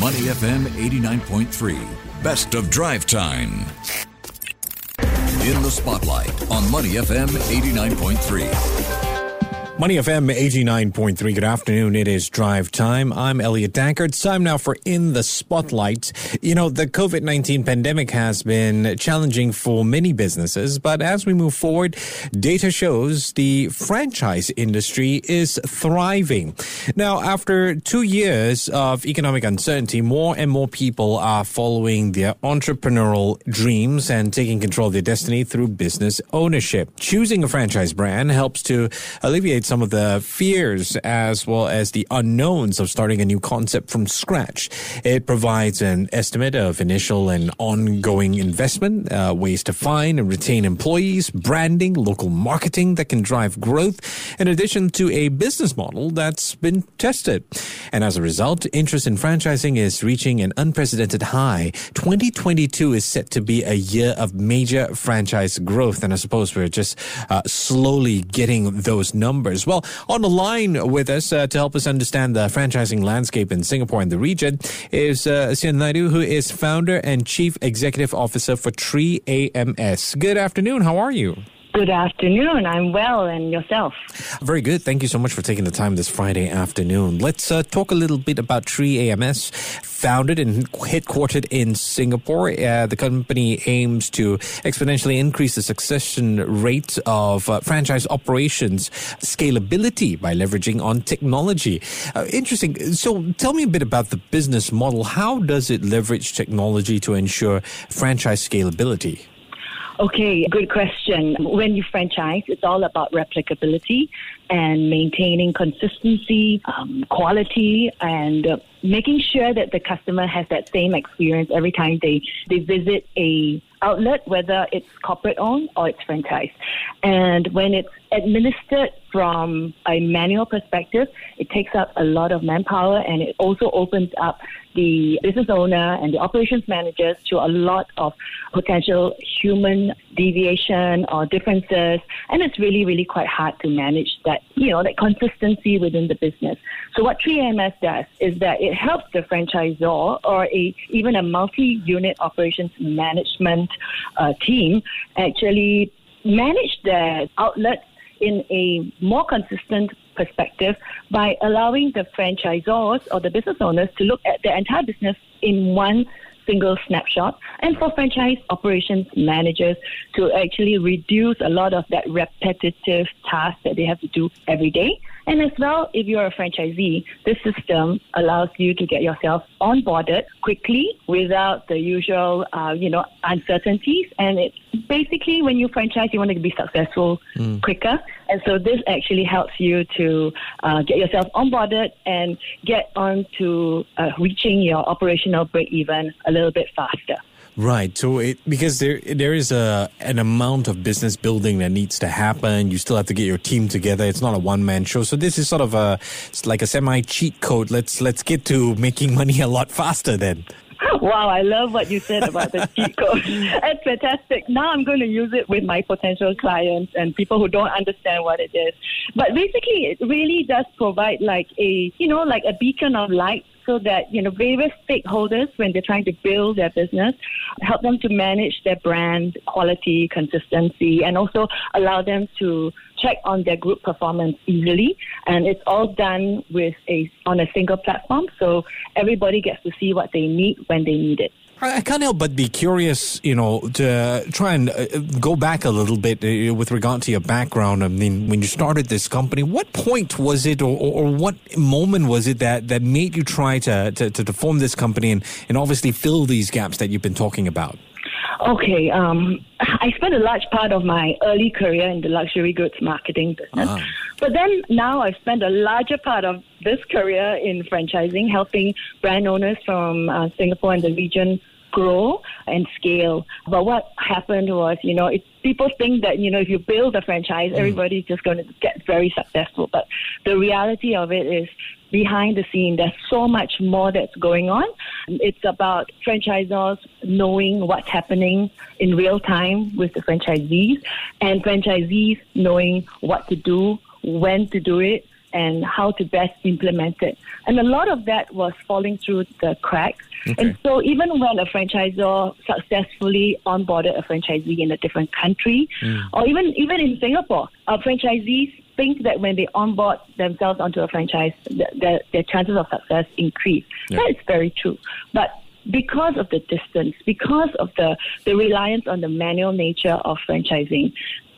Money FM 89.3. Best of drive time. In the spotlight on Money FM 89.3. Money FM 89.3. Good afternoon. It is drive time. I'm Elliot Danker. It's time now for In the Spotlight. You know, the COVID 19 pandemic has been challenging for many businesses, but as we move forward, data shows the franchise industry is thriving. Now, after two years of economic uncertainty, more and more people are following their entrepreneurial dreams and taking control of their destiny through business ownership. Choosing a franchise brand helps to alleviate some of the fears as well as the unknowns of starting a new concept from scratch. It provides an estimate of initial and ongoing investment, uh, ways to find and retain employees, branding, local marketing that can drive growth, in addition to a business model that's been tested. And as a result, interest in franchising is reaching an unprecedented high. 2022 is set to be a year of major franchise growth. And I suppose we're just uh, slowly getting those numbers. Well, on the line with us uh, to help us understand the franchising landscape in Singapore and the region is uh, Hsien Naidu, who is founder and chief executive officer for TreeAMS. Good afternoon. How are you? Good afternoon. I'm well, and yourself? Very good. Thank you so much for taking the time this Friday afternoon. Let's uh, talk a little bit about TreeAMS. Founded and headquartered in Singapore, uh, the company aims to exponentially increase the succession rate of uh, franchise operations scalability by leveraging on technology. Uh, interesting. So, tell me a bit about the business model. How does it leverage technology to ensure franchise scalability? Okay, good question. When you franchise, it's all about replicability and maintaining consistency, um, quality, and uh, making sure that the customer has that same experience every time they, they visit a outlet, whether it's corporate owned or it's franchise. And when it's administered from a manual perspective, it takes up a lot of manpower and it also opens up the business owner and the operations managers to a lot of potential human deviation or differences. And it's really, really quite hard to manage that, you know, that consistency within the business. So what TreeAMS does is that it helps the franchisor or a, even a multi-unit operations management uh, team actually manage their outlets in a more consistent perspective by allowing the franchisors or the business owners to look at their entire business in one single snapshot. And for franchise operations managers to actually reduce a lot of that repetitive task that they have to do every day and as well, if you're a franchisee, this system allows you to get yourself onboarded quickly without the usual, uh, you know, uncertainties. And it's basically when you franchise, you want to be successful mm. quicker. And so this actually helps you to uh, get yourself onboarded and get on to uh, reaching your operational break even a little bit faster. Right. So it because there there is a an amount of business building that needs to happen. You still have to get your team together. It's not a one man show. So this is sort of a it's like a semi cheat code. Let's let's get to making money a lot faster then. Wow, I love what you said about the cheat code. It's fantastic. Now I'm going to use it with my potential clients and people who don't understand what it is. But basically, it really does provide like a, you know, like a beacon of light so that you know various stakeholders when they're trying to build their business help them to manage their brand quality consistency and also allow them to check on their group performance easily. And it's all done with a on a single platform so everybody gets to see what they need when they need it I can't help but be curious, you know, to try and uh, go back a little bit uh, with regard to your background. I mean, when you started this company, what point was it, or, or, what moment was it that, that made you try to, to, to form this company and, and obviously fill these gaps that you've been talking about? Okay, um, I spent a large part of my early career in the luxury goods marketing business. Uh-huh. But then now I've spent a larger part of this career in franchising, helping brand owners from uh, Singapore and the region grow and scale. But what happened was, you know, it, people think that, you know, if you build a franchise, mm. everybody's just going to get very successful. But the reality of it is behind the scene, there's so much more that's going on. It's about franchisors knowing what's happening in real time with the franchisees and franchisees knowing what to do, when to do it, and how to best implement it. And a lot of that was falling through the cracks. Okay. And so even when a franchisor successfully onboarded a franchisee in a different country, hmm. or even even in Singapore, our franchisees think that when they onboard themselves onto a franchise, th- their, their chances of success increase. Yeah. That is very true. But because of the distance, because of the, the reliance on the manual nature of franchising,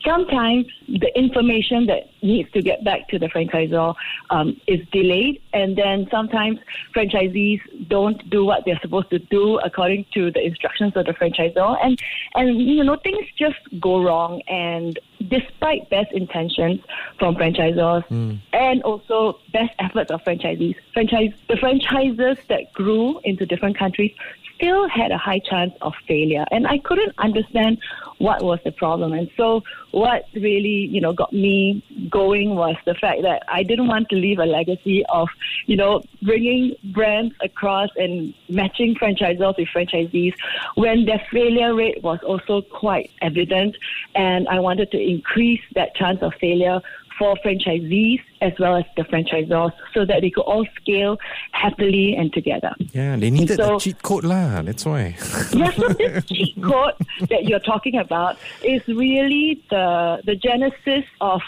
sometimes the information that needs to get back to the franchisor um, is delayed, and then sometimes franchisees don't do what they're supposed to do according to the instructions of the franchisor, and and you know things just go wrong. And despite best intentions from franchisors and also best efforts of franchisees, franchise the franchises that grew into different countries still had a high chance of failure. And I couldn't understand what was the problem. And so what really, you know, got me going was the fact that I didn't want to leave a legacy of, you know, bringing brands across and matching franchisors with franchisees when their failure rate was also quite evident. And I wanted to increase that chance of failure for franchisees as well as the franchisors so that they could all scale happily and together. Yeah, they needed So- a cheat code lah. That's why. Yeah, so this cheat code that you're talking about is really the the genesis of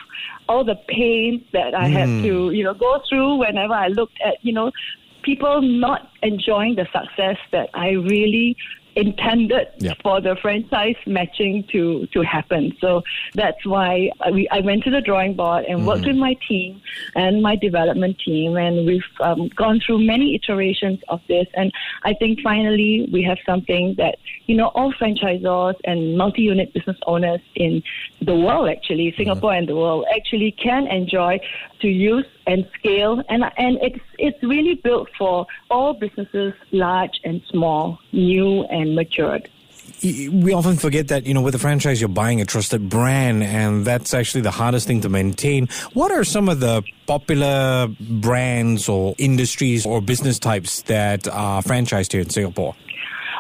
all the pain that I had hmm. to, you know, go through whenever I looked at, you know, people not enjoying the success that I really intended Yep. for the franchise matching to to happen. So that's why I, we, I went to the drawing board and worked with my team and my development team, and we've um, gone through many iterations of this. And I think finally we have something that you know all franchisors and multi-unit business owners in the world, actually Singapore and the world, actually can enjoy to use and scale. And and it's it's really built for all businesses, large and small, new and matured. We often forget that you know with a franchise you're buying a trusted brand and that's actually the hardest thing to maintain what are some of the popular brands or industries or business types that are franchised here in singapore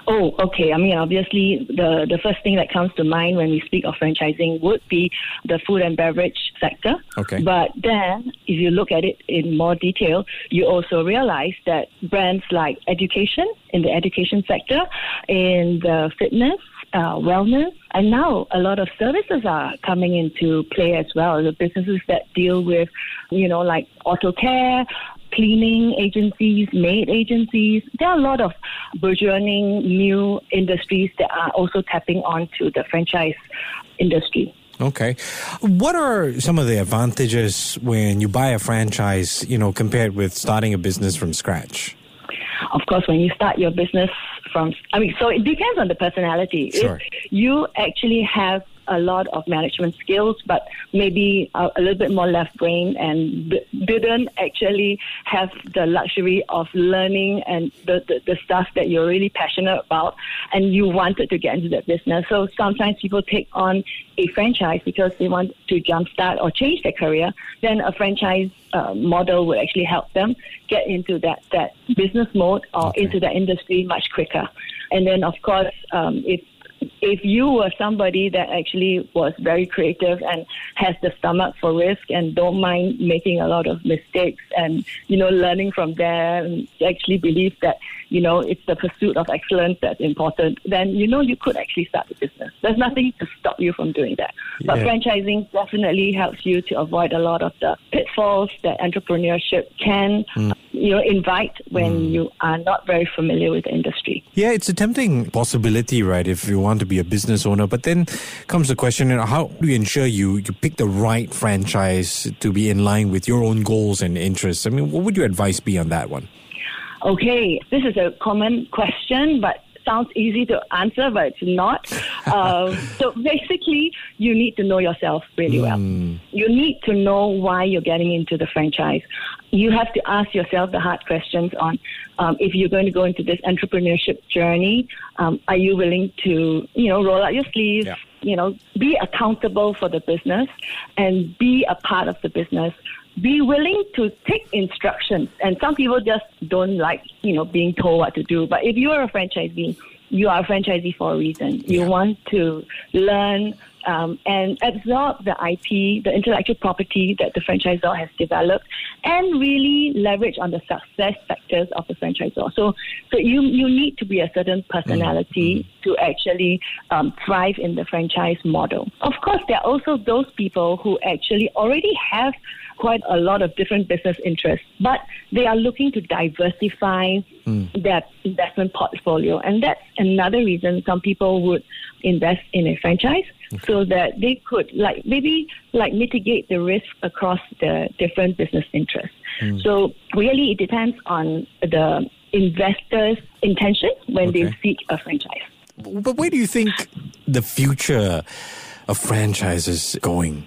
Oh, okay. I mean, obviously, the, the first thing that comes to mind when we speak of franchising would be the food and beverage sector. Okay. But then, if you look at it in more detail, you also realize that brands like education, in the education sector, in the fitness, uh, wellness, and now a lot of services are coming into play as well. The businesses that deal with, you know, like auto care, cleaning agencies, maid agencies. There are a lot of burgeoning new industries that are also tapping onto the franchise industry. okay what are some of the advantages when you buy a franchise you know compared with starting a business from scratch Of course, when you start your business from, I mean, so it depends on the personality. Sure. If you actually have a lot of management skills, but maybe a, a little bit more left brain and d- didn't actually have the luxury of learning and the, the, the stuff that you're really passionate about, and you wanted to get into that business. So sometimes people take on a franchise because they want to jumpstart or change their career. Then a franchise uh, model will actually help them get into that, that business mode or Okay. into that industry much quicker. And then, of course, um, if if you were somebody that actually was very creative and has the stomach for risk and don't mind making a lot of mistakes and you know learning from there and actually believe that you know it's the pursuit of excellence that's important then you know you could actually start a business. There's nothing to stop you from doing that. But franchising definitely helps you to avoid a lot of the pitfalls that entrepreneurship can hmm. You know invite when hmm. you are not very familiar with the industry Yeah, it's a tempting possibility, right? If you want to be a business owner, but then comes the question: you know, how do you ensure you you pick the right franchise to be in line with your own goals and interests? I mean, what would your advice be on that one? Okay, this is a common question, but sounds easy to answer, but it's not. Um, so basically, you need to know yourself really well. You need to know why you're getting into the franchise. You have to ask yourself the hard questions on um, if you're going to go into this entrepreneurship journey. Um, are you willing to, you know, roll out your sleeves? Yeah. You know, be accountable for the business and be a part of the business be willing to take instructions. And some people just don't like, you know, being told what to do. But if you are a franchisee, you are a franchisee for a reason. You Yeah. want to learn um, and absorb the IP, the intellectual property that the franchisor has developed, and really leverage on the success factors of the franchisor. So, so you you need to be a certain personality mm-hmm. to actually um, thrive in the franchise model. Of course, there are also those people who actually already have quite a lot of different business interests, but they are looking to diversify mm. their investment portfolio. And that's another reason some people would invest in a franchise okay. so that they could like maybe like mitigate the risk across the different business interests. Mm. So really it depends on the investor's intention when okay. they seek a franchise. But where do you think the future of franchises is going?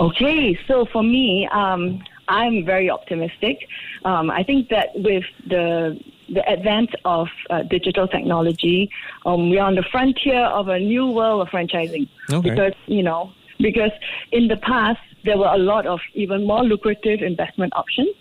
Okay, so for me, um, I'm very optimistic. Um, I think that with the the advent of uh, digital technology, um, we are on the frontier of a new world of franchising. Okay. Because you know, because in the past there were a lot of even more lucrative investment options.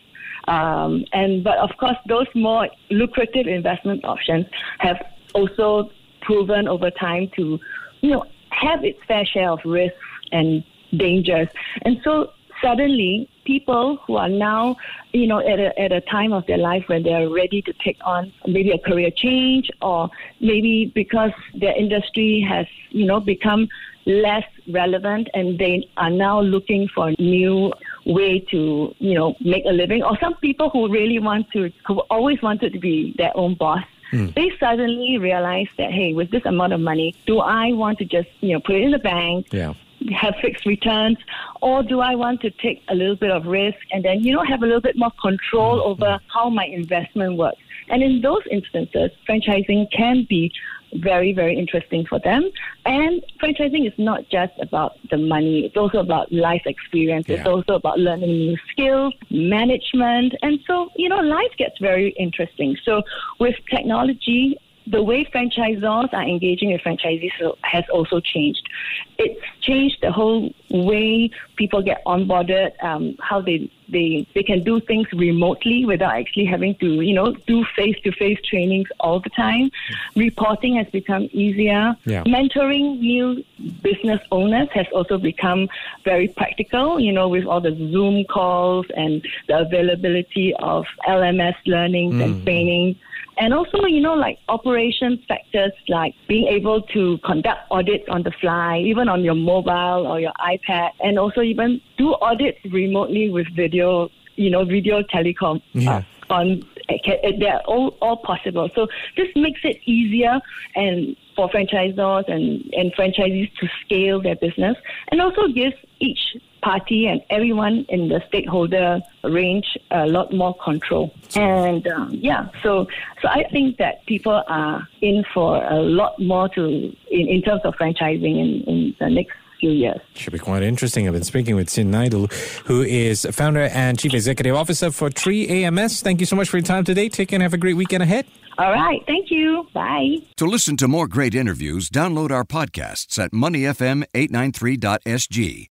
Um, and but of course, those more lucrative investment options have also proven over time to, you know, have its fair share of risks and dangers. And so suddenly people who are now, you know, at a, at a time of their life when they're ready to take on maybe a career change or maybe because their industry has, you know, become less relevant and they are now looking for a new way to, you know, make a living or some people who really want to, who always wanted to be their own boss. Mm. They suddenly realize that, hey, with this amount of money, do I want to just, you know, put it in the bank, yeah have fixed returns, or do I want to take a little bit of risk and then, you know, have a little bit more control mm-hmm. over how my investment works? And in those instances, franchising can be very, very interesting for them. And franchising is not just about the money, it's also about life experience, yeah. it's also about learning new skills, management. And so, you know, life gets very interesting. So with technology, the way franchisors are engaging with franchisees has also changed. It's changed the whole way people get onboarded, um, how they, they they can do things remotely without actually having to, you know, do face to face trainings all the time. Reporting has become easier. Yeah. Mentoring new business owners has also become very practical, you know, with all the Zoom calls and the availability of LMS learnings mm. and trainings and also, you know, like operation factors like being able to conduct audits on the fly, even on your mobile or your iPad, and also even do audits remotely with video, you know, video telecom. Yeah. Uh, on they're all, all possible. So this makes it easier and for franchisors and, and franchisees to scale their business and also gives each party and everyone in the stakeholder range a lot more control. And um, yeah, so so I think that people are in for a lot more to in, in terms of franchising in, in the next few years. Should be quite interesting. I've been speaking with Hsien Naidu, who is founder and chief executive officer for TreeAMS. Thank you so much for your time today. Take care and have a great weekend ahead. All right. Thank you. Bye. To listen to more great interviews, download our podcasts at moneyfm893.sg